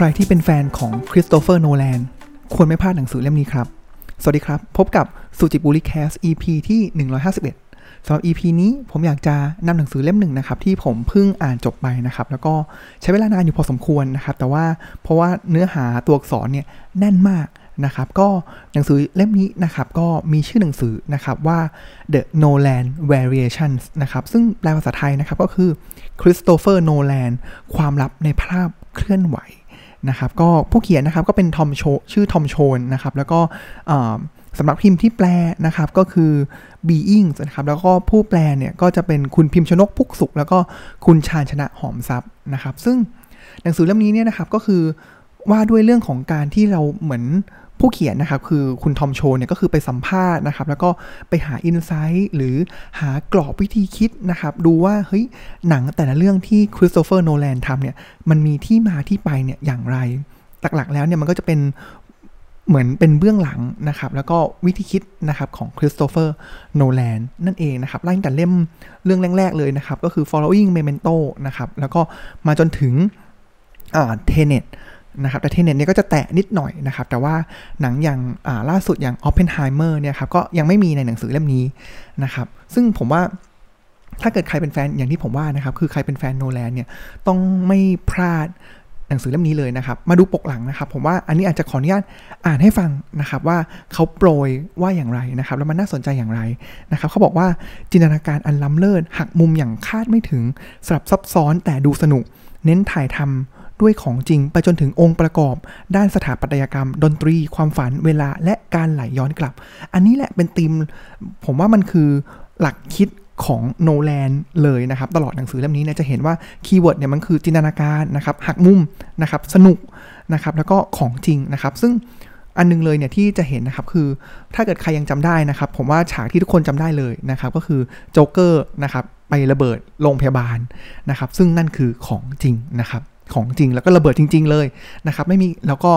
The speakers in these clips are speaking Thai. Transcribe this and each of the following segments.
ใครที่เป็นแฟนของคริสโตเฟอร์โนแลนควรไม่พลาดหนังสือเล่มนี้ครับ สวัสดีครับ พบกับสุจิบุริแคส EP ที่ 151สำหรับ EP นี้ผมอยากจะนำหนังสือเล่มหนึ่งนะครับ ที่ผมเพิ่งอ่านจบไปนะครับ แล้วก็ใช้เวลานานอยู่พอสมควรนะครับ แต่ว่าเพราะว่าเนื้อหาตัวอักษรเนี่ยแน่นมากนะครับ ก็หนังสือเล่มนี้นะครับ ก็มีชื่อหนังสือนะครับว่า The Nolan Variations นะครับ ซึ่งแปลภาษาไทยนะครับก็คือ Christopher Nolan ความลับในภาพเคลื่อนไหว นะครับก็ผู้เขียนนะครับก็เป็นทอมโชชื่อทอมโชนนะครับแล้วก็สำหรับพิมพ์ที่แปลนะครับก็คือ Being นะครับแล้วก็ผู้แปลเนี่ยก็จะเป็นคุณพิมพ์ชนกพุกสุข แล้วก็คุณชาญชนะหอมทรัพย์นะครับ ซึ่งหนังสือเล่มนี้เนี่ยนะครับก็คือว่าด้วยเรื่องของการที่เราเหมือน ผู้เขียนนะครับคือคุณทอมโชเนี่ยก็คือไปสัมภาษณ์นะครับแล้วก็ไปหา insight หรือหากรอบวิธีคิดนะครับดูว่าเฮ้ยหนังแต่ละเรื่องที่คริสโตเฟอร์โนแลนทำเนี่ยมันมีที่มาที่ไปเนี่ยอย่างไรหลักๆแล้วเนี่ยมันก็จะเป็นเหมือนเป็นเบื้องหลังนะครับแล้วก็วิธีคิดนะครับของคริสโตเฟอร์โนแลนนั่นเองนะครับไล่ตั้งแต่เล่มเรื่องแรก ๆ เลยนะครับก็คือ Following Memento นะครับแล้วก็มาจนถึงอ่า Tenet นะครับแต่ Tenet เนี่ยก็จะแตะนิดหน่อยนะครับ แต่ว่าหนังอย่างล่าสุดอย่าง Oppenheimer เนี่ยครับก็ยังไม่มีในหนังสือเล่มนี้นะครับ ซึ่งผมว่าถ้าเกิดใครเป็นแฟนอย่างที่ผมว่านะครับ คือใครเป็นแฟนโนแลนเนี่ยต้องไม่พลาดหนังสือเล่มนี้เลยนะครับ มาดูปกหลังนะครับ ผมว่าอันนี้อาจจะขออนุญาตอ่านให้ฟังนะครับ ว่าเขาโปรยว่าอย่างไรนะครับ แล้วมันน่าสนใจอย่างไรนะครับ เขาบอกว่าจินตนาการอันล้ำเลิศหักมุมอย่างคาดไม่ถึงสลับซับซ้อนแต่ดูสนุก เน้นถ่ายทำ ด้วยของจริงไปจนถึงองค์ประกอบ ด้านสถาปัตยกรรม ดนตรี ความฝันเวลาและการไหลย้อนกลับ อันนี้แหละเป็นธีม ผมว่ามันคือหลักคิดของโนแลนเลยนะครับ ตลอดหนังสือเล่มนี้เนี่ยจะเห็นว่า keyword เนี่ยมันคือจินตนาการนะครับหักมุมนะครับสนุกนะครับแล้วก็ของจริงนะครับ ซึ่งอันนึงเลยเนี่ยที่จะเห็นนะครับคือถ้าเกิดใครยังจำได้นะครับ ผมว่าฉากที่ทุกคนจำได้เลยนะครับก็คือโจ๊กเกอร์นะครับไประเบิดโรงพยาบาลนะครับ ซึ่งนั่นคือของจริงนะครับ ของจริงแล้วก็ระเบิดจริง ๆ เลยนะครับ ไม่มีแล้วก็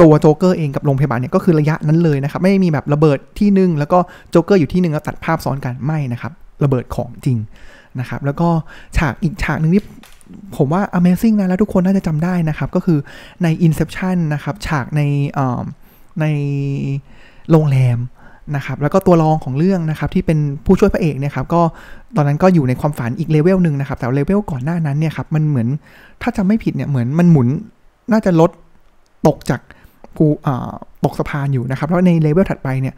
ตัวโจ๊กเกอร์เองกับโรงพยาบาลเนี่ยก็คือระยะนั้นเลยนะครับ ไม่มีแบบระเบิดที่หนึ่งแล้วก็โจ๊กเกอร์อยู่ที่หนึ่งแล้วตัดภาพซ้อนกันไม่นะครับ ระเบิดของจริงนะครับ แล้วก็ฉากอีกฉากหนึ่งที่ผมว่า Amazing นะแล้วทุกคนน่าจะจำได้นะครับ ก็คือใน Inception นะครับ ฉากในในโรงแรม นะครับแล้วก็ตัวรองของเรื่องนะครับที่เป็นผู้ช่วยพระเอกเนี่ยครับก็ตอนนั้นก็อยู่ในความฝันอีกเลเวลหนึ่งนะครับแต่เลเวลก่อนหน้านั้นเนี่ยครับมันเหมือนถ้าจำไม่ผิดเนี่ยเหมือนมันหมุนน่าจะลดตกจากภูตกสะพานอยู่นะครับแล้วในเลเวลถัดไปเนี่ย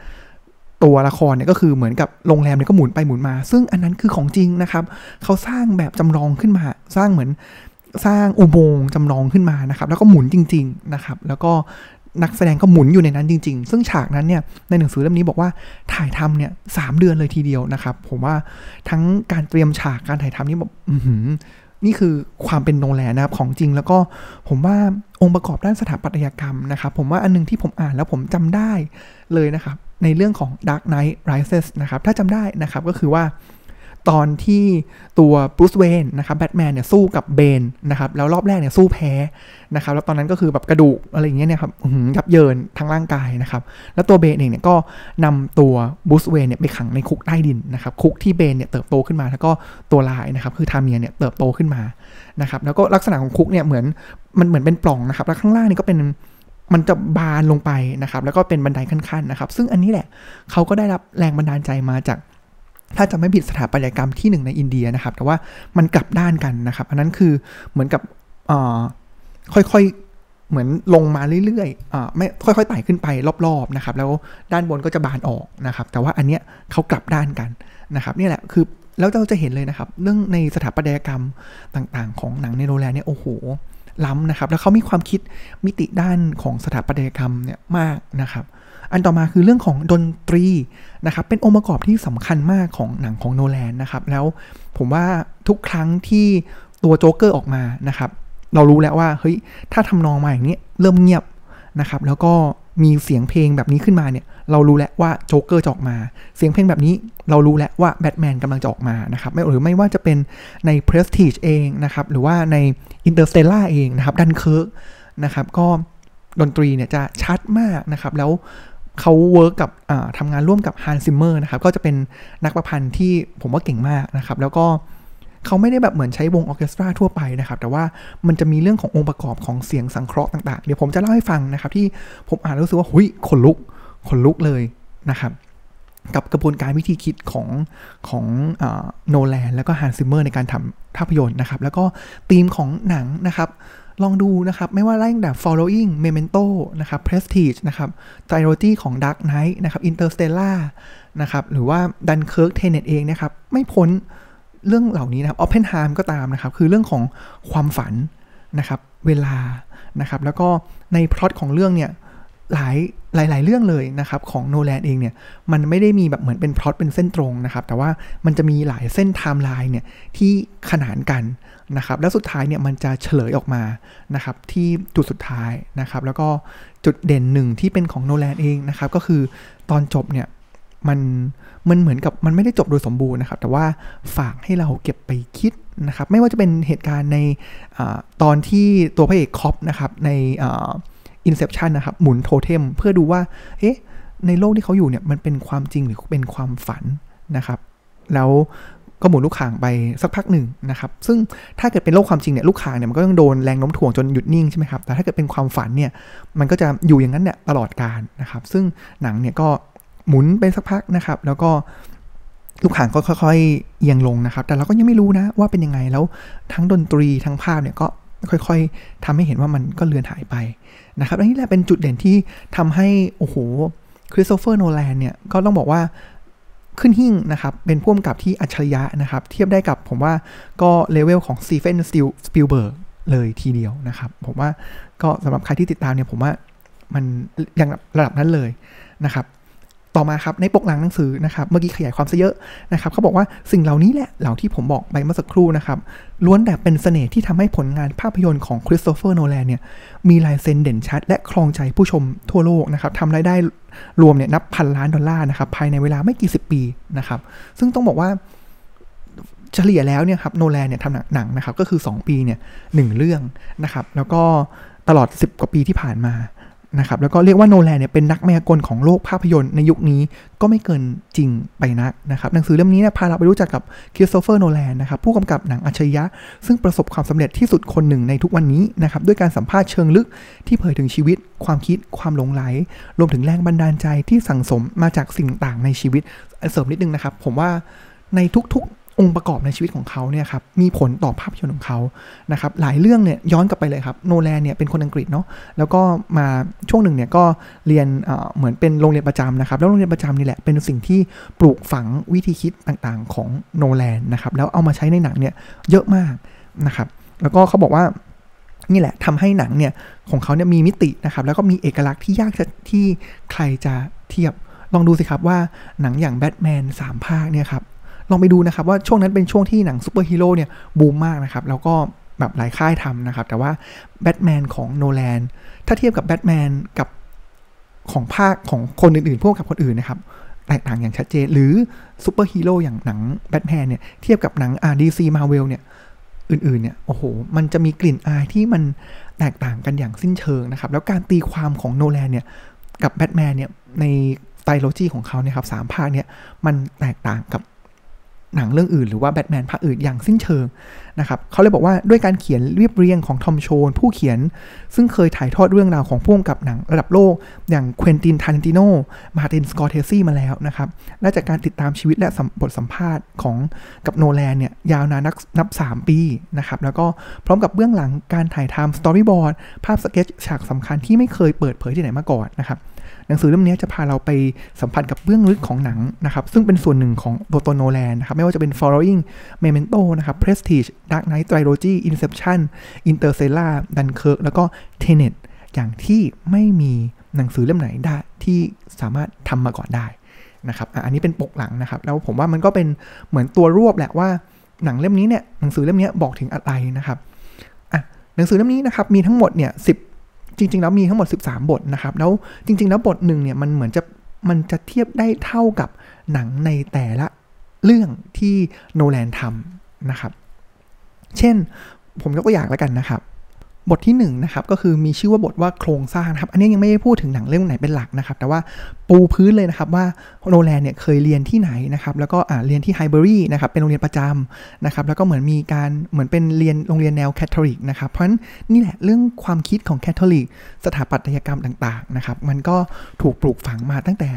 ตัวละครเนี่ยก็คือเหมือนกับโรงแรมเนี่ยก็หมุนไปหมุนมา ซึ่งอันนั้นคือของจริงนะครับเขาสร้างแบบจำลองขึ้นมา สร้างเหมือนสร้างอุโมงค์จำลองขึ้นมานะครับแล้วก็หมุนจริง ๆนะครับ แล้วก็ นักแสดงก็หมุนอยู่ในนั้นจริง ๆ ซึ่งฉากนั้นเนี่ยในหนังสือเล่มนี้บอกว่าถ่ายทำเนี่ยสเดือนเลยทีเดียวนะครับ ผมว่าทั้งการเตรียมฉากการถ่ายทำนี่แบบนี่คือความเป็นโนแลนนะครับของจริงแล้วก็ผมว่าองค์ประกอบด้านสถาปัตยกรรมนะครับ ผมว่าอันนึงที่ผมอ่านแล้วผมจำได้เลยนะครับ ในเรื่องของ Dark Knight Rises นะครับ ถ้าจำได้นะครับก็คือว่า ตอนที่ตัวบรูซเวนนะครับแบทแมนเนี่ยสู้กับเบนนะครับแล้วรอบแรกเนี่ยสู้แพ้นะครับแล้วตอนนั้นก็คือแบบกระดูกอะไรอย่างเงี้ยเนี่ยครับยับเยินทั้งร่างกายนะครับแล้วตัวเบนเองเนี่ยก็นำตัวบรูซเวนเนี่ยไปขังในคุกใต้ดินนะครับคุกที่เบนเนี่ยเติบโตขึ้นมา แล้วก็ตัวลายนะครับคือทาเมียเนี่ยเติบโตขึ้นมานะครับแล้วก็ลักษณะของคุกเนี่ยเหมือนมันเหมือนเป็นปล่องนะครับแล้วข้างล่างนี่ก็เป็นมันจะบานลงไปนะครับแล้วก็เป็นบันไดขั้นๆนะครับซึ่งอันนี้แหละเขาก็ได้รับแรงบันดาลใจมาจาก ถ้าจะไม่ผิดสถาปัตยกรรมที่หนึ่งในอินเดียนะครับ แต่ว่ามันกลับด้านกันนะครับ อันนั้นคือเหมือนกับค่อยๆ เหมือนลงมาเรื่อยๆไม่ค่อยๆไต่ขึ้นไปรอบๆนะครับ แล้วด้านบนก็จะบานออกนะครับ แต่ว่าอันเนี้ยเขากลับด้านกันนะครับนี่แหละคือแล้วเราจะเห็นเลยนะครับ เรื่องในสถาปัตยกรรมต่างๆ ของหนังในโรแลนเนี่ยโอ้โหล้ำนะครับ แล้วเขามีความคิดมิติด้านของสถาปัตยกรรมเนี่ยมากนะครับ อันต่อมาคือเรื่องของดนตรีนะครับเป็นองค์ประกอบที่สำคัญมากของหนังของโนแลนนะครับแล้วผมว่าทุกครั้งที่ตัวโจ๊กเกอร์ออกมานะครับเรารู้แล้วว่าเฮ้ยถ้าทำนองมาอย่างนี้เริ่มเงียบนะครับแล้วก็มีเสียงเพลงแบบนี้ขึ้นมาเนี่ยเรารู้แล้วว่าโจ๊กเกอร์จะออกมา เสียงเพลงแบบนี้เรารู้แล้วว่าแบทแมนกำลังจะออกมานะครับไม่หรือไม่ว่าจะเป็นใน Prestige เองนะครับหรือว่าใน Interstellar เองนะครับดันเคิร์กนะครับก็ดนตรีเนี่ยจะชัดมากนะครับแล้ว เขา work กับทำงานร่วมกับฮันซิมเมอร์นะครับ ก็จะเป็นนักประพันธ์ที่ผมว่าเก่งมากนะครับ แล้วก็เขาไม่ได้แบบเหมือนใช้วงออเคสตราทั่วไปนะครับ แต่ว่ามันจะมีเรื่องขององค์ประกอบของเสียงสังเคราะห์ต่างๆ เดี๋ยวผมจะเล่าให้ฟังนะครับ ที่ผมอ่านรู้สึกว่าหูยขนลุกขนลุกเลยนะครับ กับกระบวนการวิธีคิดของของโนแลนแล้วก็ฮันซิมเมอร์ในการทำภาพยนตร์นะครับ แล้วก็ธีมของหนังนะครับ ลองดูนะครับ ไม่ว่าไล่ตั้งแต่ following memento นะครับ prestige นะครับ trilogy ของ dark knight นะครับ interstellar นะครับ หรือว่า dunkirk tenet เองนะครับ ไม่พ้นเรื่องเหล่านี้นะครับ Oppenheim ก็ตามนะครับ คือเรื่องของความฝันนะครับ เวลานะครับ แล้วก็ในพล็อตของเรื่องเนี่ย หลาย หลาย ๆ เรื่องเลยนะครับของโนแลนเองเนี่ยมันไม่ได้มีแบบเหมือนเป็นพล็อตเป็นเส้นตรงนะครับแต่ว่ามันจะมีหลายเส้นไทม์ไลน์เนี่ยที่ขนานกันนะครับแล้วสุดท้ายเนี่ยมันจะเฉลยออกมานะครับที่จุดสุดท้ายนะครับแล้วก็จุดเด่นหนึ่งที่เป็นของโนแลนเองนะครับก็คือตอนจบเนี่ยมันมันเหมือนกับมันไม่ได้จบโดยสมบูรณ์นะครับ แต่ว่าฝากให้เราเก็บไปคิดนะครับ ไม่ว่าจะเป็นเหตุการณ์ในตอนที่ตัวพระเอกคอบบ์นะครับใน Inception นะครับหมุนโทเทมเพื่อดูว่าเอ๊ะในโลกที่เขาอยู่เนี่ยมันเป็นความจริงหรือเป็นความฝันนะครับ แล้วก็หมุนลูกข่างไปสักพักหนึ่งนะครับ ซึ่งถ้าเกิดเป็นโลกความจริงเนี่ยลูกข่างเนี่ยมันก็ต้องโดนแรงโน้มถ่วงจนหยุดนิ่งใช่ไหมครับ แต่ถ้าเกิดเป็นความฝันเนี่ยมันก็จะอยู่อย่างนั้นเนี่ยตลอดการนะครับ ซึ่งหนังเนี่ยก็หมุนไปสักพักนะครับ แล้วก็ลูกข่างก็ค่อยๆเอียงลงนะครับ แต่เราก็ยังไม่รู้นะว่าเป็นยังไง แล้วทั้งดนตรีทั้งภาพเนี่ยก็ ค่อยๆทำให้เห็นว่ามันก็เลือนหายไปนะครับอันนี้แหละเป็นจุดเด่นที่ทำให้โอ้โหคริสโตเฟอร์โนแลนเนี่ยก็ต้องบอกว่าขึ้นหิ้งนะครับ เป็นพ่วงกับที่อัจฉริยะนะครับ เทียบได้กับผมว่าก็เลเวลของซีเฟนสติลสปิลเบิร์กเลยทีเดียวนะครับ ผมว่าก็สำหรับใครที่ติดตามเนี่ยผมว่ามันอย่างระดับนั้นเลยนะครับ ต่อมาครับในปกหลังหนังสือนะครับเมื่อกี้ขยายความซะเยอะนะครับเขาบอกว่าสิ่งเหล่านี้แหละเหล่าที่ผมบอกไปเมื่อสักครู่นะครับล้วนแต่เป็นเสน่ห์ที่ทำให้ผลงานภาพยนตร์ของคริสโตเฟอร์โนแลนเนี่ยมีลายเซ็นเด่นชัด และครองใจผู้ชมทั่วโลกนะครับทำรายได้รวมเนี่ยนับพันล้านดอลลาร์นะครับภายในเวลาไม่กี่สิบปีนะครับซึ่งต้องบอกว่าเฉลี่ยแล้วเนี่ยครับโนแลนเนี่ยทำหนังนะครับก็คือ 2 ปีเนี่ยหนึ่งเรื่องนะครับแล้วก็ตลอด 10 กว่าปีที่ผ่านมา นะครับแล้วก็เรียกว่าโนแลนเนี่ยเป็นนักมายากลของโลกภาพยนตร์ในยุคนี้ก็ไม่เกินจริงไปนักนะครับหนังสือเล่มนี้เนี่ยพาเราไปรู้จักกับคริสโตเฟอร์โนแลนนะครับผู้กำกับหนังอัจฉริยะ ซึ่งประสบความสำเร็จที่สุดคนหนึ่งในทุกวันนี้นะครับด้วยการสัมภาษณ์เชิงลึกที่เผยถึงชีวิต ความคิดความหลงไหล รวมถึงแรงบันดาลใจที่สั่งสมมาจากสิ่งต่างในชีวิตเสริมนิดนึงนะครับ ผมว่าในทุกๆ องค์ประกอบในชีวิตของเขาเนี่ยครับมีผลต่อภาพยนตร์ของเขานะครับหลายเรื่องเนี่ยย้อนกลับไปเลยครับโนแลนเนี่ยเป็นคนอังกฤษเนาะแล้วก็มาช่วงหนึ่งเนี่ยก็เรียนเหมือนเป็นโรงเรียนประจำนะครับแล้วโรงเรียนประจำนี่แหละเป็นสิ่งที่ปลูกฝังวิธีคิดต่างๆของโนแลนนะครับแล้วเอามาใช้ในหนังเนี่ยเยอะมากนะครับแล้วก็เขาบอกว่านี่แหละทำให้หนังเนี่ยของเขาเนี่ยมีมิตินะครับแล้วก็มีเอกลักษณ์ที่ยากจะที่ใครจะเทียบลองดูสิครับว่าหนังอย่างแบทแมนสามภาคเนี่ยครับ ลองไปดูนะครับว่าช่วงนั้นเป็นช่วงที่หนังซูเปอร์ฮีโร่เนี่ยบูมมากนะครับ แล้วก็แบบหลายค่ายทำนะครับ แต่ว่าแบทแมนของโนแลนถ้าเทียบกับแบทแมนกับของภาคของคนอื่นๆผู้กำกับคนอื่นนะครับแตกต่างอย่างชัดเจน หรือซูเปอร์ฮีโร่อย่างหนังแบทแมนเนี่ยเทียบกับหนังอาร์ดีซีมาเวลเนี่ยอื่นๆเนี่ยโอ้โห มันจะมีกลิ่นอายที่มันแตกต่างกันอย่างสิ้นเชิงนะครับ แล้วการตีความของโนแลนเนี่ยกับแบทแมนเนี่ยใน trilogy ของเขาเนี่ยครับสามภาคเนี่ยมันแตกต่างกับ หนังเรื่องอื่นหรือว่าแบทแมนภาคอื่นอย่างสิ้นเชิงนะครับเขาเลยบอกว่าด้วยการเขียนเรียบเรียงของทอมโชน ผู้เขียน ซึ่งเคยถ่ายทอดเรื่องราวของผู้กำกับหนังระดับโลก อย่างเควนตินทารันติโนมาร์ตินสกอร์เซซี่มาแล้วนะครับและจากการติดตามชีวิตและบทสัมภาษณ์ของผู้กำกับโนแลนเนี่ยยาวนานนับนับ 3 ปีนะครับแล้วก็พร้อมกับเบื้องหลังการถ่ายทำ storyboard ภาพสเก็ตช์ฉากสำคัญที่ไม่เคยเปิดเผยที่ไหนมาก่อนนะครับ หนังสือเล่มนี้จะพาเราไปสัมผัสกับเบื้องลึกของหนังนะครับซึ่งเป็นส่วนหนึ่งของโบโตโนแลนนะครับไม่ว่าจะเป็น following memento นะครับ prestige dark knight trilogy inception interstellar dunkirk แล้วก็ tenet อย่างที่ไม่มีหนังสือเล่มไหนได้ที่สามารถทำมาก่อนได้นะครับอันนี้เป็นปกหลังนะครับ แล้วผมว่ามันก็เป็นเหมือนตัวรวบแหละว่าหนังเล่มนี้เนี่ยหนังสือเล่มนี้บอกถึงอะไรนะครับอะหนังสือเล่มนี้นะครับมีทั้งหมดเนี่ยสิ จริง ๆ แล้วมีทั้งหมด 13 บทนะครับ แล้วจริง ๆ แล้วบทหนึ่งเนี่ยมันเหมือนจะมันจะเทียบได้เท่ากับหนังในแต่ละเรื่องที่โนแลนทำนะครับ เช่นผมยกตัวอย่างแล้วกันนะครับ บทที่ 1นะครับก็คือมีชื่อว่าบทว่าโครงสร้างนะครับ อันนี้ยังไม่ได้พูดถึงหนังเรื่องไหนเป็นหลักนะครับ แต่ว่าปูพื้นเลยนะครับว่าโนแลนเนี่ยเคยเรียนที่ไหนนะครับแล้วก็อ่าเรียนที่ไฮเบอรี่นะครับเป็นโรงเรียนประจำนะครับแล้วก็เหมือนมีการเหมือนเป็นเรียนโรงเรียนแนวคาทอลิกนะครับเพราะฉะนั้นนี่แหละเรื่องความคิดของแคทอลิกสถาปัตยกรรมต่างๆนะครับมันก็ถูกปลูกฝังมาตั้งแต่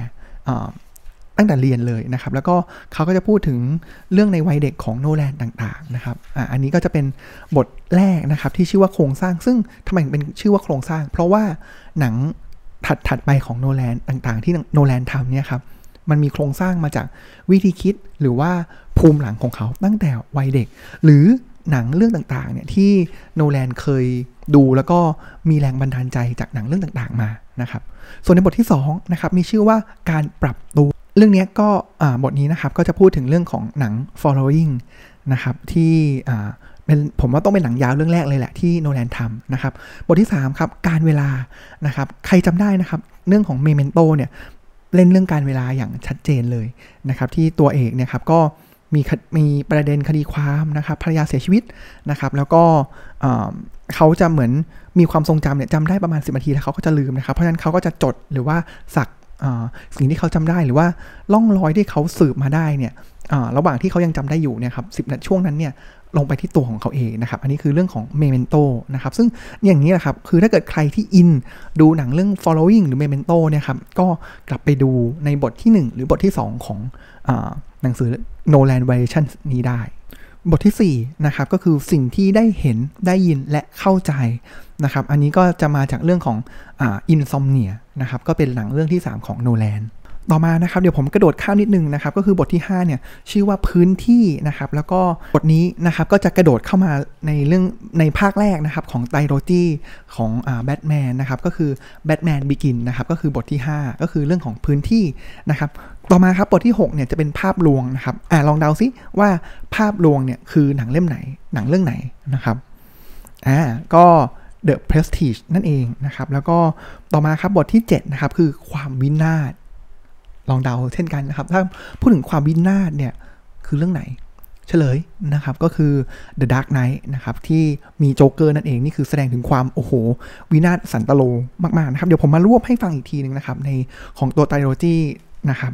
ตั้งแต่เรียนเลยนะครับ แล้วก็เขาก็จะพูดถึงเรื่องในวัยเด็กของโนแลนต่างๆนะครับอ่าอันนี้ก็จะเป็นบทแรกนะครับที่ชื่อว่าโครงสร้าง ซึ่งทำไมเป็นชื่อว่าโครงสร้าง เพราะว่าหนังถัดถัดไปของโนแลนต่างๆ ที่โนแลนทำเนี่ยครับมันมีโครงสร้างมาจากวิธีคิดหรือว่าภูมิหลังของเขาตั้งแต่วัยเด็ก หรือหนังเรื่องต่างๆเนี่ยที่โนแลนเคยดูแล้วก็มีแรงบันดาลใจจากหนังเรื่องต่างๆมานะครับ ส่วนในบทที่2นะครับมีชื่อว่าการปรับตัว เรื่องนี้ก็บทนี้นะครับก็จะพูดถึงเรื่องของหนัง following นะครับที่เป็นผมว่าต้องเป็นหนังยาวเรื่องแรกเลยแหละที่โนแลนทำนะครับบทที่ 3 ครับ การเวลานะครับใครจำได้นะครับ เรื่องของเมเมนโตเนี่ยเล่นเรื่องการเวลาอย่างชัดเจนเลยนะครับที่ตัวเอกเนี่ยครับก็มีมีประเด็นคดีความนะครับภรรยาเสียชีวิตนะครับ แล้วก็เขาจะเหมือนมีความทรงจำเนี่ยจำได้ประมาณ 10นาทีแล้วเขาก็จะลืมนะครับ เพราะฉะนั้นเขาก็จะจดหรือว่าสัก สิ่งที่เขาจำได้หรือว่าล่องรอยที่เขาสืบมาได้เนี่ยระหว่างที่เขายังจำได้อยู่เนี่ยครับสิบนาช่วงนั้นเนี่ยลงไปที่ตัวของเขาเองนะครับ อันนี้คือเรื่องของเมเมนโตนะครับ ซึ่งอย่างนี้แหละครับ คือถ้าเกิดใครที่อินดูหนังเรื่อง following หรือ memento เนี่ยครับ ก็กลับไปดูในบทที่ 1 หรือบทที่ 2 ของอหนังสือ Nolan Variation นี้ได้ บทที่ 4 นะครับ ก็คือสิ่งที่ได้เห็นได้ยินและเข้าใจ นะครับ อันนี้ก็จะมาจากเรื่องของอินซอมเนียนะครับ ก็เป็นหนังเรื่องที่ 3 ของโนแลนต่อมานะครับเดี๋ยวผมกระโดดข้ามนิดนึงนะครับ ก็คือบทที่5เนี่ยชื่อว่าพื้นที่นะครับ แล้วก็บทนี้นะครับก็จะกระโดดเข้ามาในเรื่องในภาคแรกนะครับของไตโรจีของแบทแมนนะครับก็คือแบทแมนบิกินนะครับก็คือบทที่ 5 ก็คือเรื่องของพื้นที่นะครับ ต่อมาครับบทที่6เนี่ยจะเป็นภาพลวงนะครับอ่าลองเดาซิว่าภาพลวงเนี่ยคือหนังเล่มไหนหนังเรื่องไหนนะครับอ่าก็ The Prestige นั่นเองนะครับ แล้วก็ต่อมาครับบทที่7นะครับคือความวินาศลองเดาเช่นกันนะครับ ถ้าพูดถึงความวินาศเนี่ยคือเรื่องไหนเฉลยนะครับก็คือ The Dark Knight นะครับที่มีโจ๊กเกอร์นั่นเองนี่คือแสดงถึงความโอ้โห วินาศสันตโลมากๆนะครับ เดี๋ยวผมมารวบให้ฟังอีกทีนึงนะครับ ในของตัวไตโรจีนะครับ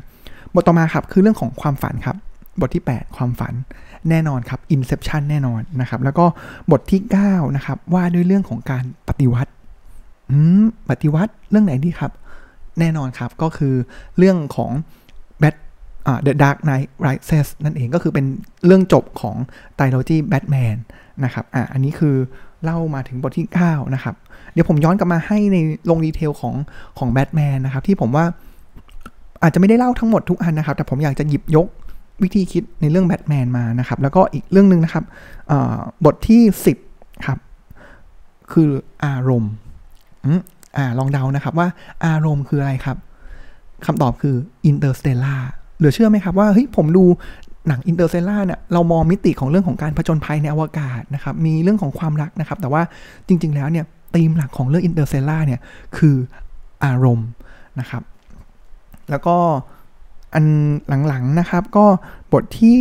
บทต่อมาครับคือเรื่องของความฝันครับ บทที่ 8 ความฝัน แน่นอนครับ Inception แน่นอนนะครับ แล้วก็บทที่ 9 นะครับ ว่าด้วยเรื่องของการปฏิวัติปฏิวัติเรื่องไหนดีครับ แน่นอนครับก็คือเรื่องของ Bat The Dark Knight Rises นั่นเองก็คือเป็นเรื่องจบของไตรโลจีแบทแมนนะครับอะอันนี้คือเล่ามาถึงบทที่ 9 นะครับ เดี๋ยวผมย้อนกลับมาให้ในลงดีเทลของของแบทแมนนะครับ ที่ผมว่าอาจจะไม่ได้เล่าทั้งหมดทุกอันนะครับ แต่ผมอยากจะหยิบยก วิธีคิดในเรื่องแบทแมนมานะครับ แล้วก็อีกเรื่องหนึ่งนะครับบทที่ 10 ครับ คืออารมณ์อ่าลองเดานะครับว่าอารมณ์คืออะไรครับคำตอบคือ Interstellar เหลือเชื่อไหมครับว่าเฮ้ยผมดูหนัง Interstellar เนี่ยเรามองมิติของเรื่องของการผจญภัยในอวกาศนะครับมีเรื่องของความรักนะครับ แต่ว่าจริง ๆ แล้วเนี่ยธีมหลักของเรื่อง Interstellar เนี่ยคืออารมณ์นะครับ แล้วก็ อันหลังๆนะครับก็บทที่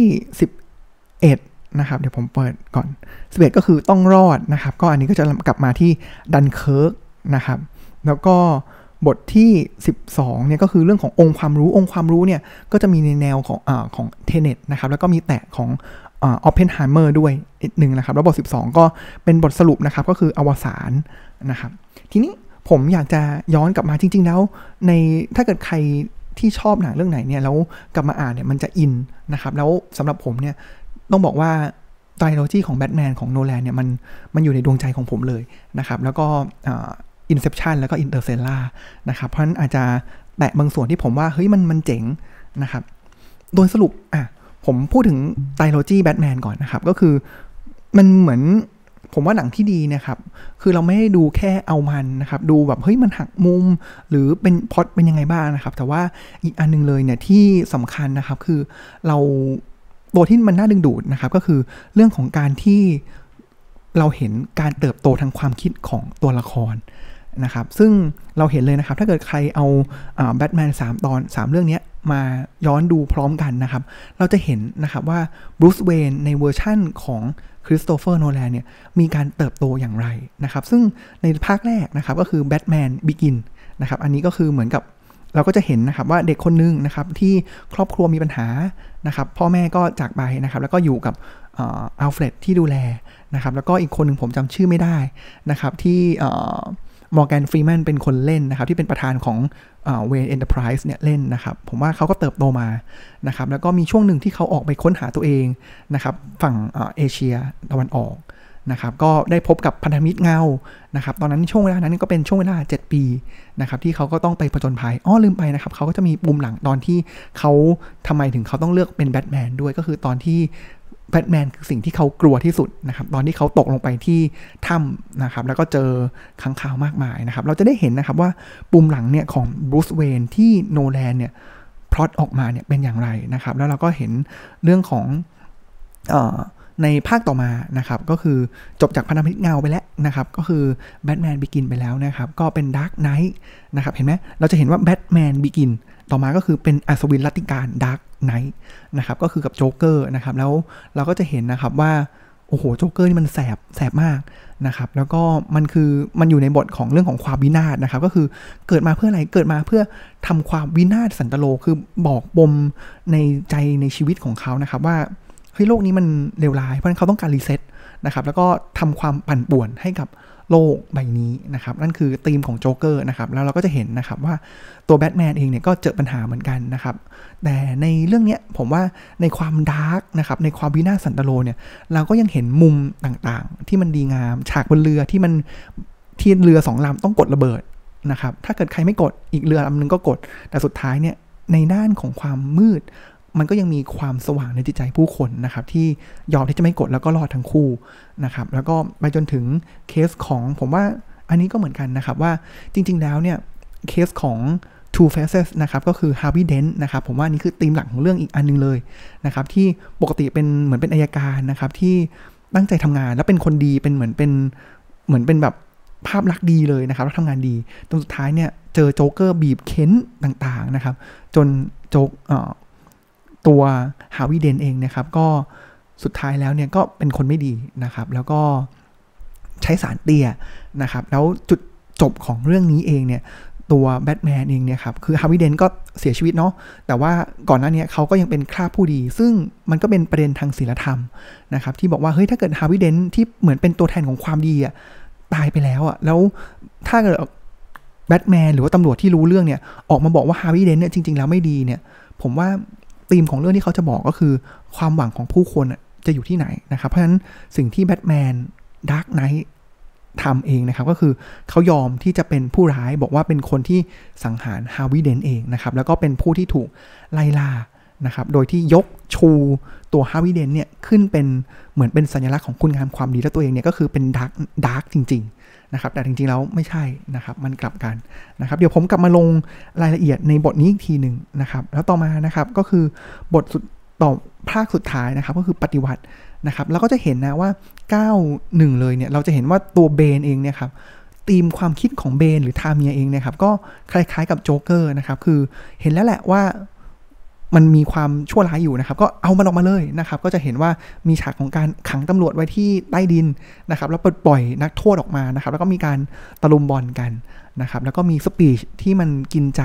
11 นะครับ เดี๋ยวผมเปิดก่อน 11 ก็คือต้องรอดนะครับ ก็อันนี้ก็จะกลับมาที่ดันเคิร์กนะครับ แล้วก็บทที่ 12 เนี่ยก็คือเรื่องขององค์ความรู้องค์ความรู้เนี่ยก็จะมีในแนวของของ Tenet นะครับ แล้วก็มีแตะของออฟเพนไฮเมอร์ด้วยอีกหนึ่งนะครับ แล้วบท 12 ก็เป็นบทสรุปนะครับก็คืออวสานนะครับ ทีนี้ผมอยากจะย้อนกลับมาจริง ๆ แล้ว ในถ้าเกิดใคร ที่ชอบหนังเรื่องไหนเนี่ยแล้วกลับมาอ่านเนี่ยมันจะอินนะครับแล้วสำหรับผมเนี่ยต้องบอกว่าไตรโลจีของแบทแมนของโนแลนเนี่ยมันมันอยู่ในดวงใจของผมเลยนะครับแล้วก็ Inception แล้วก็ Interstellar นะครับเพราะฉะนั้นอาจจะแตะบางส่วนที่ผมว่าเฮ้ยมันมันเจ๋งนะครับโดยสรุปอะผมพูดถึงไตรโลจีแบทแมนก่อนนะครับ ก็คือมันเหมือน ผมว่าหนังที่ดีนะครับ คือเราไม่ได้ดูแค่เอามันนะครับ ดูแบบเฮ้ยมันหักมุม หรือเป็นพอดเป็นยังไงบ้างนะครับ แต่ว่าอีกอันนึงเลยเนี่ยที่สำคัญนะครับคือเราตัวที่มันน่าดึงดูดนะครับ ก็คือเรื่องของการที่เราเห็นการเติบโตทางความคิดของตัวละครนะครับ ซึ่งเราเห็นเลยนะครับ ถ้าเกิดใครเอาแบทแมนสามตอน 3 เรื่องนี้ มาย้อนดูพร้อมกันนะครับ เราจะเห็นนะครับว่าบรูซเวนในเวอร์ชั่นของคริสโตเฟอร์โนแลนเนี่ยมีการเติบโตอย่างไรนะครับ ซึ่งในภาคแรกนะครับก็คือ Batman Beginsนะครับ อันนี้ก็คือเหมือนกับเราก็จะเห็นนะครับว่าเด็กคนนึงนะครับที่ครอบครัวมีปัญหานะครับ พ่อแม่ก็จากไปนะครับ แล้วก็อยู่กับอัลเฟรดที่ดูแลนะครับ แล้วก็อีกคนหนึ่งผมจำชื่อไม่ได้นะครับที่ มอร์แกนฟรีแมนเป็นคนเล่นนะครับ ที่เป็นประธานของ Wayne Enterprises เนี่ยเล่นนะครับ ผมว่าเขาก็เติบโตมานะครับ แล้วก็มีช่วงหนึ่งที่เขาออกไปค้นหาตัวเองนะครับ ฝั่งเอเชียตะวันออกนะครับก็ได้พบกับพันธมิตรเงานะครับตอนนั้นช่วงเวลานั้นก็เป็นช่วงเวลา 7 ปีนะครับที่เขาก็ต้องไปผจญภัยอ้อลืมไปนะครับเขาก็จะมีปุ่มหลังตอนที่เขาทำไมถึงเขาต้องเลือกเป็นแบทแมนด้วยก็คือตอนที่ แบทแมนคือสิ่งที่เขากลัวที่สุดนะครับ ตอนที่เขาตกลงไปที่ถ้ำนะครับ แล้วก็เจอค้างคาวมากมายนะครับ เราจะได้เห็นนะครับว่าปุ่มหลังเนี่ยของบรูซเวนที่โนแลนเนี่ยพลอตออกมาเนี่ยเป็นอย่างไรนะครับ แล้วเราก็เห็นเรื่องของอในภาคต่อมานะครับ ก็คือจบจากพันธมิตรเงาไปแล้วนะครับ ก็คือ Batman Begins ไปแล้วนะครับ ก็เป็น Dark Knight นะครับ เห็นไหมเราจะเห็นว่า Batman Begins ต่อมาก็คือเป็นอัศวินรัตติกาล Dark Knight นะครับก็คือกับโจ๊กเกอร์นะครับแล้วเราก็จะเห็นนะครับว่าโอ้โหโจ๊กเกอร์นี่มันแสบแสบมากนะครับแล้วก็มันคือมันอยู่ในบทของเรื่องของความวินาศนะครับก็คือเกิดมาเพื่ออะไรเกิดมาเพื่อทำความวินาศสันตะโรคือบอกปมในใจในชีวิตของเขานะครับว่าเฮ้ยโลกนี้มันเลวร้ายเพราะฉะนั้นเขาต้องการ reset นะครับแล้วก็ทำความปั่นป่วนให้กับ โลกใบนี้นะครับ นั่นคือธีมของโจ๊กเกอร์นะครับ แล้วเราก็จะเห็นนะครับว่าตัวแบทแมนเองเนี่ยก็เจอปัญหาเหมือนกันนะครับ แต่ในเรื่องนี้ผมว่าในความ dark นะครับ ในความวินาศสันตะโรเนี่ย เราก็ยังเห็นมุมต่างๆ ที่มันดีงาม ฉากบนเรือที่มันที่เรือสองลำต้องกดระเบิดนะครับ ถ้าเกิดใครไม่กดอีกเรือลำนึงก็กด แต่สุดท้ายเนี่ยในด้านของความมืด มันก็ยังมีความสว่างในจิตใจผู้คนนะครับที่ยอมที่จะไม่กดแล้วก็รอดทั้งคู่นะครับแล้วก็ไปจนถึงเคสของผมว่าอันนี้ก็เหมือนกันนะครับว่าจริง ๆ แล้วเนี่ยเคสของ Two Faces นะครับก็คือ Harvey Dent นะครับผมว่านี่คือธีมหลักของเรื่องอีกอันนึงเลยนะครับที่ปกติเป็นเหมือนเป็นอายการนะครับที่ตั้งใจทำงานแล้วเป็นคนดีเป็นเหมือนเป็นเหมือนเป็นแบบภาพลักษณ์ดีเลยนะครับแล้วทำงานดีตรงสุดท้ายเนี่ยเจอโจ๊กเกอร์บีบเค้นต่างๆนะครับจนโจ๊ก ตัวฮาวิเดนเองนะครับ ก็สุดท้ายแล้วเนี่ยก็เป็นคนไม่ดีนะครับ แล้วก็ใช้สารเตี้ยนะครับ แล้วจุดจบของเรื่องนี้เองเนี่ย ตัวแบทแมนเองเนี่ยครับ คือฮาวิเดนก็เสียชีวิตเนาะ แต่ว่าก่อนหน้านี้เขาก็ยังเป็นคราผู้ดี ซึ่งมันก็เป็นประเด็นทางศีลธรรมนะครับ ที่บอกว่าเฮ้ยถ้าเกิดฮาร์วีย์เดนท์ที่เหมือนเป็นตัวแทนของความดีอะตายไปแล้วอะแล้วถ้าเกิดแบทแมนหรือว่าตำรวจที่รู้เรื่องเนี่ย ออกมาบอกว่าฮาร์วีย์เดนท์เนี่ยจริง ๆ แล้วไม่ดีเนี่ย ผมว่า ธีมของเรื่องที่เขาจะบอกก็คือ ความหวังของผู้คนจะอยู่ที่ไหนนะครับ เพราะฉะนั้นสิ่งที่แบทแมน Dark Knight ทำเองนะครับ ก็คือเขายอมที่จะเป็นผู้ร้ายบอกว่าเป็นคนที่สังหารฮาร์วีย์เดนท์เองนะครับ แล้วก็เป็นผู้ที่ถูกไล่ล่านะครับ โดยที่ยกชูตัวฮาร์วีย์เดนท์เนี่ยขึ้นเป็นเหมือนเป็นสัญลักษณ์ของคุณงามความดีและตัวเองเนี่ยก็คือเป็น dark dark จริง ๆ นะครับแต่จริงๆแล้วไม่ใช่นะครับมันกลับกันนะครับเดี๋ยวผมกลับมาลงรายละเอียดในบทนี้อีกทีหนึ่งนะครับแล้วต่อมานะครับก็คือบทสุดต่อภาคสุดท้ายนะครับก็คือปฏิวัตินะครับแล้วก็จะเห็นนะว่า 91 เลยเนี่ยเราจะเห็นว่าตัวเบนเองเนี่ยครับธีมความคิดของเบนหรือทาเลียเองเนี่ยครับก็คล้ายๆกับโจ๊กเกอร์นะครับคือเห็นแล้วแหละว่า มันมีความชั่วร้ายอยู่นะครับ ก็เอามันออกมาเลยนะครับ ก็จะเห็นว่ามีฉากของการขังตำรวจไว้ที่ใต้ดินนะครับ แล้วปล่อยนักโทษออกมานะครับ แล้วก็มีการตะลุมบอลกันนะครับ แล้วก็มีสปีชที่มันกินใจ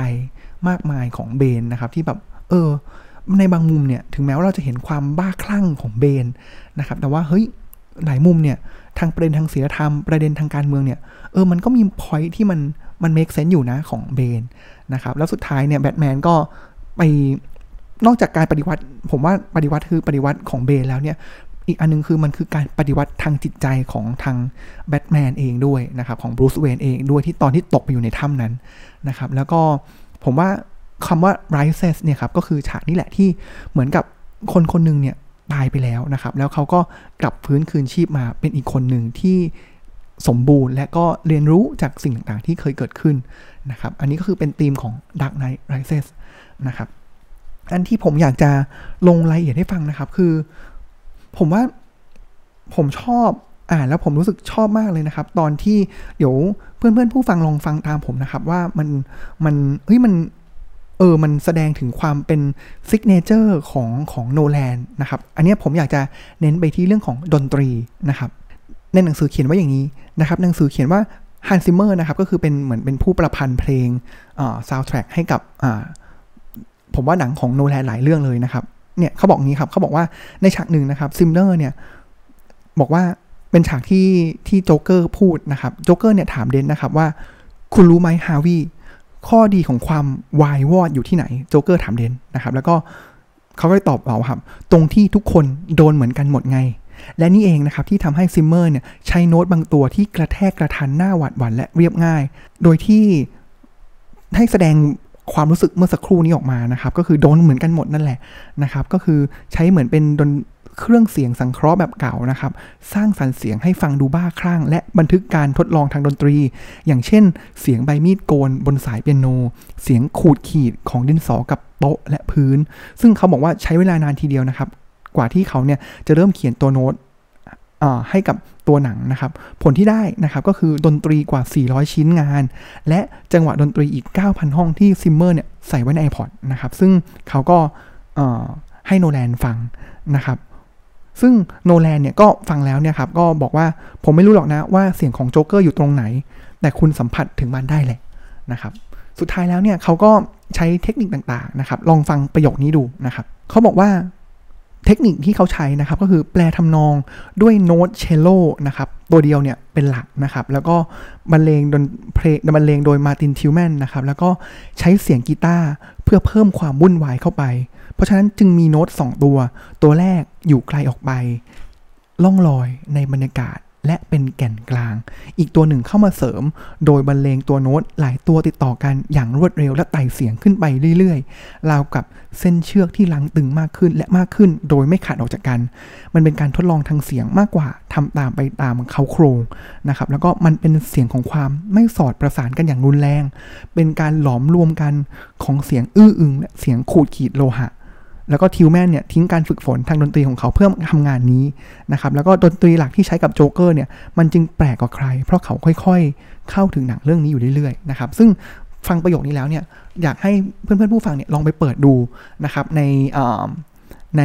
มากมายของเบนนะครับ ที่แบบเออ ในบางมุมเนี่ย ถึงแม้ว่าเราจะเห็นความบ้าคลั่งของเบนนะครับ แต่ว่าเฮ้ยหลายมุมเนี่ยทางประเด็นทางศีลธรรมประเด็นทางการเมืองเนี่ยเออมันก็มีพอยที่มันมันเมคเซนต์อยู่นะของเบนนะครับแล้วสุดท้ายเนี่ยแบทแมนก็ไป นอกจากการปฏิวัติ ผมว่าปฏิวัติคือปฏิวัติของเบนแล้วเนี่ย อีกอันนึงคือมันคือการปฏิวัติทางจิตใจของทางแบทแมนเองด้วยนะครับ ของบรูซเวนเองด้วยที่ตอนที่ตกไปอยู่ในถ้ำนั้นนะครับ แล้วก็ผมว่าคำว่า rises เนี่ยครับ ก็คือฉากนี้แหละที่เหมือนกับคนคนหนึ่งเนี่ยตายไปแล้วนะครับ แล้วเขาก็กลับพื้นคืนชีพมาเป็นอีกคนหนึ่งที่สมบูรณ์และก็เรียนรู้จากสิ่งต่างๆ ที่เคยเกิดขึ้นนะครับ อันนี้ก็คือเป็นธีมของ Dark Knight Rises นะครับ อันที่ผมอยากจะลงรายละเอียดให้ฟังนะครับ คือ ผมว่าผมชอบอ่านแล้วผมรู้สึกชอบมากเลยนะครับ ตอนที่เดี๋ยวเพื่อนเพื่อนผู้ฟังลองฟังตามผมนะครับ ว่ามันมันเฮ้ยมันเออ มันแสดงถึงความเป็นsignature ของของโนแลนนะครับ อันนี้ผมอยากจะเน้นไปที่เรื่องของดนตรีนะครับ ในหนังสือเขียนว่าอย่างนี้นะครับ หนังสือเขียนว่าฮันส์ซิมเมอร์นะครับ ก็คือเป็นเหมือนเป็นผู้ประพันธ์เพลงอ่าซาวด์แทร็กให้กับ ผมว่าหนังของโนแลนหลายเรื่องเลยนะครับ เนี่ยเขาบอกงี้ครับเขาบอกว่าในฉากหนึ่งนะครับซิมเมอร์เนี่ยบอกว่าเป็นฉากที่ที่โจ๊กเกอร์พูดนะครับโจ๊กเกอร์เนี่ยถามเดนท์นะครับว่า คุณรู้ไหมฮาร์วีย์ข้อดีของความวายวอดอยู่ที่ไหนโจ๊กเกอร์ถามเดนท์นะครับ แล้วก็เขาก็ตอบเอาครับ ตรงที่ทุกคนโดนเหมือนกันหมดไง และนี่เองนะครับ ที่ทำให้ซิมเมอร์เนี่ยใช้โน้ตบางตัวที่กระแทกกระทั้นน่าหวาดหวั่นและเรียบง่าย โดยที่ให้แสดง ความรู้สึกเมื่อสักครู่นี้ออกมานะครับ ก็คือโดนเหมือนกันหมดนั่นแหละนะครับ ก็คือใช้เหมือนเป็นดนเครื่องเสียงสังเคราะห์แบบเก่านะครับ สร้างสรรค์เสียงให้ฟังดูบ้าคลั่ง และบันทึกการทดลองทางดนตรี อย่างเช่น เสียงใบมีดโกนบนสายเปียโน เสียงขูดขีดของดินสอกับโต๊ะและพื้น ซึ่งเขาบอกว่าใช้เวลานานทีเดียวนะครับ กว่าที่เขาเนี่ยจะเริ่มเขียนตัวโน้ต ให้กับตัวหนังนะครับ ผลที่ได้นะครับก็คือดนตรีกว่า 400 ชิ้นงาน และจังหวะดนตรีอีก 9,000 ห้องที่ซิมเมอร์เนี่ยใส่ไว้ใน iPod นะครับ ซึ่งเขาก็ให้โนแลนฟังนะครับซึ่งโนแลนเนี่ยก็ฟังแล้วเนี่ยครับก็บอกว่าผมไม่รู้หรอกนะว่าเสียงของโจ๊กเกอร์อยู่ตรงไหน แต่คุณสัมผัสถึงมันได้แหละนะครับ สุดท้ายแล้วเนี่ยเขาก็ใช้เทคนิคต่างๆนะครับ ลองฟังประโยคนี้ดูนะครับ เขาบอกว่า เทคนิคที่เขาใช้นะครับก็คือแปลทำนองด้วยโน้ตเชลโลนะครับตัวเดียวเนี่ยเป็นหลักนะครับ แล้วก็บรรเลงดนเพลงบรรเลงโดยมาร์ตินทิลแมนนะครับ แล้วก็ใช้เสียงกีตาร์เพื่อเพิ่มความวุ่นวายเข้าไป เพราะฉะนั้นจึงมีโน้ต 2 ตัว ตัวแรกอยู่ไกลออกไป ล่องลอยในบรรยากาศ และเป็นแก่นกลาง อีกตัวหนึ่งเข้ามาเสริม โดยบรรเลงตัวโน้ตหลายตัวติดต่อกันอย่างรวดเร็วและไต่เสียงขึ้นไปเรื่อยๆ ราวกับเส้นเชือกที่ลังตึงมากขึ้นและมากขึ้น โดยไม่ขาดออกจากกัน มันเป็นการทดลองทางเสียงมากกว่าทำตามไปตามเขาโครงนะครับ แล้วก็มันเป็นเสียงของความไม่สอดประสานกันอย่างรุนแรง เป็นการหลอมรวมกันของเสียงอื้ออึงและเสียงขูดขีดโลหะ แล้วก็ทิวแมนเนี่ยทิ้งการฝึกฝนทางดนตรีของเขาเพื่อทำงานนี้นะครับแล้วก็ดนตรีหลักที่ใช้กับโจ๊กเกอร์เนี่ยมันจึงแปลกกว่าใคร เพราะเขาค่อยๆ เข้าถึงหนังเรื่องนี้อยู่เรื่อยๆนะครับซึ่งฟังประโยคนี้แล้วเนี่ยอยากให้เพื่อนๆผู้ฟังเนี่ยลองไปเปิดดูนะครับในใน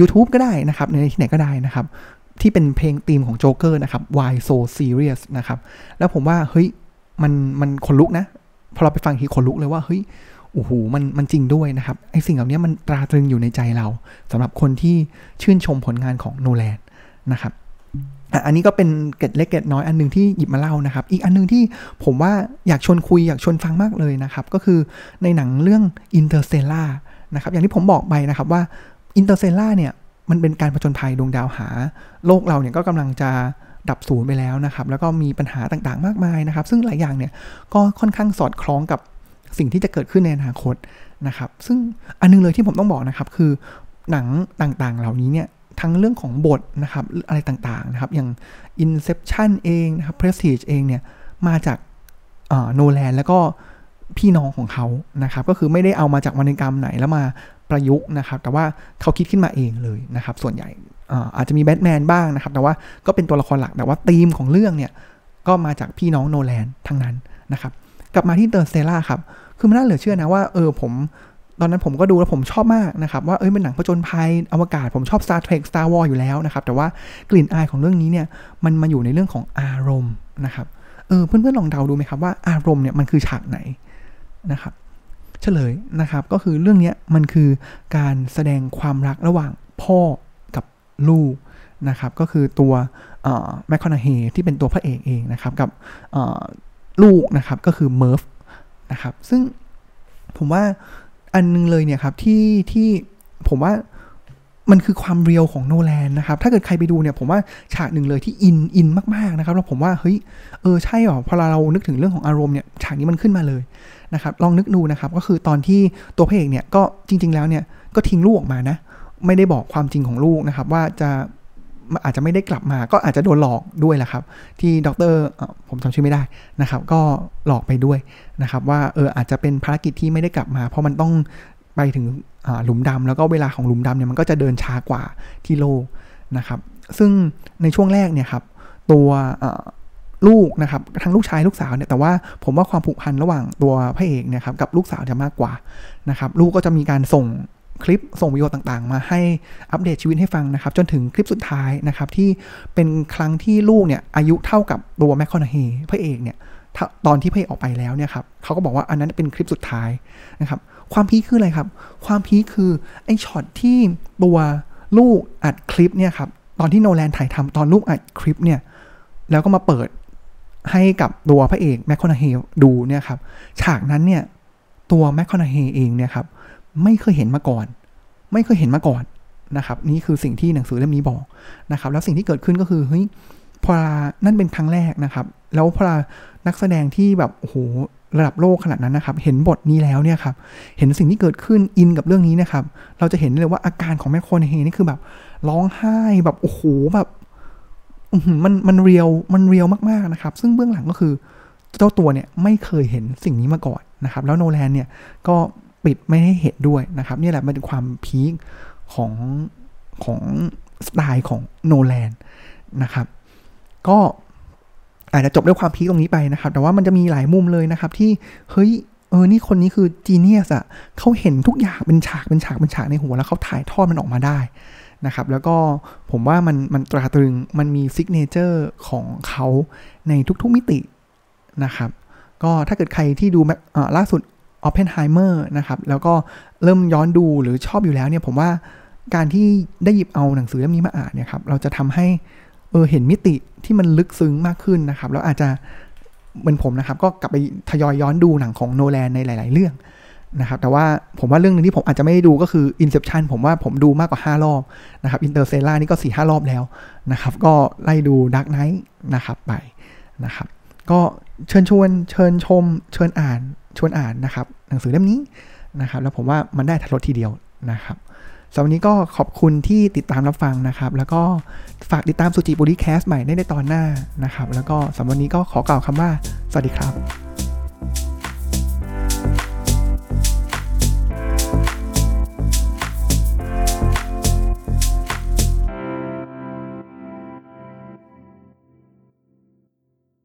YouTube ก็ได้นะครับในที่ไหนก็ได้นะครับ ที่เป็นเพลงธีมของโจ๊กเกอร์นะครับ Why so serious นะครับ แล้วผมว่าเฮ้ยมันมันขนลุกนะ พอเราไปฟังทีขนลุกเลยว่าเฮ้ย โอ้โหมันมันจริงด้วยนะครับไอสิ่งเหล่านี้มันตราตรึงอยู่ในใจเราสำหรับคนที่ชื่นชมผลงานของโนแลนนะครับอันนี้ก็เป็นเกตเล็กเกตน้อยอันนึงที่หยิบมาเล่านะครับ อีกอันนึงที่ผมว่าอยากชวนคุยอยากชวนฟังมากเลยนะครับ ก็คือในหนังเรื่อง Interstellar นะครับ อย่างที่ผมบอกไปนะครับว่า Interstellar เนี่ยมันเป็นการผจญภัยดวงดาวหา โลกเราเนี่ยก็กำลังจะดับศูนย์ไปแล้วนะครับ แล้วก็มีปัญหาต่างๆ มากมายนะครับ ซึ่งหลายอย่างเนี่ยก็ค่อนข้างสอดคล้องกับ สิ่งที่จะเกิดขึ้นในอนาคตนะครับ ซึ่งอันนึงเลยที่ผมต้องบอกนะครับ คือหนังต่างๆ เหล่านี้เนี่ยทั้งเรื่องของบทนะครับอะไรต่างๆนะครับ อย่าง Inception เองนะครับ Prestige เองเนี่ยมาจากโนแลนแล้วก็พี่น้องของเขานะครับ ก็คือไม่ได้เอามาจากวรรณกรรมไหนแล้วมาประยุกต์นะครับ แต่ว่าเขาคิดขึ้นมาเองเลยนะครับ ส่วนใหญ่อาจจะมีแบทแมนบ้างนะครับ แต่ว่าก็เป็นตัวละครหลัก แต่ว่าธีมของเรื่องเนี่ยก็มาจากพี่น้องโนแลนทั้งนั้นนะครับ กลับมาที่เตอร์เซล่าครับ คือมันน่าเหลือเชื่อนะว่าเออผมตอนนั้นผมก็ดูแล้วผมชอบมากนะครับ ว่าเอ้ยเป็นหนังผจญภัยอวกาศผมชอบ Star Trek Star Wars อยู่แล้วนะครับ แต่ว่ากลิ่นอายของเรื่องนี้เนี่ยมันมาอยู่ในเรื่องของอารมณ์นะครับเออเพื่อนๆลองเดาดูไหมครับว่าอารมณ์เนี่ยมันคือฉากไหนนะครับเฉลยนะครับก็คือเรื่องนี้มันคือการแสดงความรักระหว่างพ่อกับลูกนะครับ ก็คือตัวแมคคอนาเฮที่เป็นตัวพระเอกเองนะครับ กับลูกนะครับก็คือเมิร์ฟ นะครับ ซึ่งผมว่าอันนึงเลยเนี่ยครับที่ที่ผมว่ามันคือความเรียวของโนแลนนะครับ ถ้าเกิดใครไปดูเนี่ยผมว่าฉากหนึ่งเลยที่อินอินมากๆนะครับแล้วผมว่าเฮ้ยเออใช่หรอพอเรานึกถึงเรื่องของอารมณ์เนี่ยฉากนี้มันขึ้นมาเลยนะครับ ลองนึกดูนะครับก็คือตอนที่ตัวพระเอกเนี่ยก็จริง ๆ แล้วเนี่ยก็ทิ้งลูกออกมานะ ไม่ได้บอกความจริงของลูกนะครับ ว่าจะ อาจจะไม่ได้กลับมาก็อาจจะโดนหลอกด้วยแหละครับ ที่ดรผมจำชื่อไม่ได้นะครับ ก็หลอกไปด้วยนะครับ ว่าเอออาจจะเป็นภารกิจที่ไม่ได้กลับมา เพราะมันต้องไปถึงหลุมดำแล้วก็เวลาของหลุมดำเนี่ยมันก็จะเดินช้ากว่าที่โลกนะครับ ซึ่งในช่วงแรกเนี่ยครับ ตัวลูกนะครับทั้งลูกชายลูกสาวเนี่ยแต่ว่าผมว่าความผูกพันระหว่างตัวพระเอกเนี่ยครับกับลูกสาวจะมากกว่านะครับลูกก็จะมีการส่ง คลิปส่งวิดีโอต่างๆ มาให้อัปเดตชีวิตให้ฟังนะครับ จนถึงคลิปสุดท้ายนะครับ ที่เป็นครั้งที่ลูกเนี่ยอายุเท่ากับตัวแมคคอนเฮพระเอกเนี่ยตอนที่พระเอกออกไปแล้วเนี่ยครับเขาก็บอกว่าอันนั้นเป็นคลิปสุดท้ายนะครับ ความพีคคืออะไรครับ ความพีคคือไอ้ช็อตที่ตัวลูกอัดคลิปเนี่ยครับตอนที่โนแลนถ่ายทำตอนลูกอัดคลิปเนี่ยแล้วก็มาเปิดให้กับตัวพระเอกแมคคอนเฮดูเนี่ยครับฉากนั้นเนี่ยตัวแมคคอนเฮเองเนี่ยครับ ไม่เคยเห็นมาก่อน ไม่เคยเห็นมาก่อนนะครับนี่คือสิ่งที่หนังสือเล่มนี้บอกนะครับ แล้วสิ่งที่เกิดขึ้นก็คือเฮ้ยพอนั่นเป็นครั้งแรกนะครับ แล้วพอนักแสดงที่แบบโอ้โหระดับโลกขนาดนั้นนะครับ เห็นบทนี้แล้วเนี่ยครับ เห็นสิ่งที่เกิดขึ้นอินกับเรื่องนี้นะครับ เราจะเห็นเลยว่าอาการของแมคโครเฮนี่คือแบบร้องไห้แบบโอ้โหแบบมันมันเรียวมันเรียวมากๆนะครับ ซึ่งเบื้องหลังก็คือเจ้าตัวเนี่ยไม่เคยเห็นสิ่งนี้มาก่อนนะครับ แล้วโนแลนเนี่ยก็ ปิดไม่ให้เห็นด้วยนะครับนี่แหละมันเป็นความพีคของของสไตล์ของโนแลนนะครับ ก็อาจจะจบด้วยความ peak ตรงนี้ไปนะครับ แต่ว่ามันจะมีหลายมุมเลยนะครับ ที่เฮ้ยเออ นี่คนนี้คือ genius อะเขาเห็นทุกอย่างเป็นฉากเป็นฉากเป็นฉากในหัว แล้วเขาถ่ายทอดมันออกมาได้นะครับ แล้วก็ผมว่ามันมันตราตรึง มันมี signature ของเขาในทุกๆมิตินะครับ ก็ถ้าเกิดใครที่ดูล่าสุด Oppenheimer นะครับ แล้วก็เริ่มย้อนดูหรือชอบอยู่แล้วเนี่ยผมว่าการที่ได้หยิบเอาหนังสือเล่มนี้มาอ่านเนี่ยครับ เราจะทำให้เออเห็นมิติที่มันลึกซึ้งมากขึ้นนะครับ แล้วอาจจะเหมือนผมนะครับ ก็กลับไปทยอยย้อนดูหนังของโนแลนในหลาย ๆ เรื่องนะครับ แต่ว่าผมว่าเรื่องนึงที่ผมอาจจะไม่ได้ดูก็คือ Inception ผมว่าผมดูมากกว่า 5 รอบนะครับ Interstellar นี่ก็ 4 5 รอบแล้วนะครับ ก็ไล่ดู Dark Knight นะครับไปนะครับ ก็เชิญชวนเชิญชม เชิญอ่าน ชวนอ่านนะครับหนังสือเล่มนี้นะครับ แล้วผมว่ามันได้ทรถทีเดียวนะครับสำหรับวันนี้ก็ขอบคุณที่ติดตามรับฟังนะครับ แล้วก็ฝากติดตามสุจิบุรีแคสใหม่ได้ในตอนหน้านะครับ แล้วก็สำหรับวันนี้ก็ขอกล่าวคำว่า สวัสดีครับ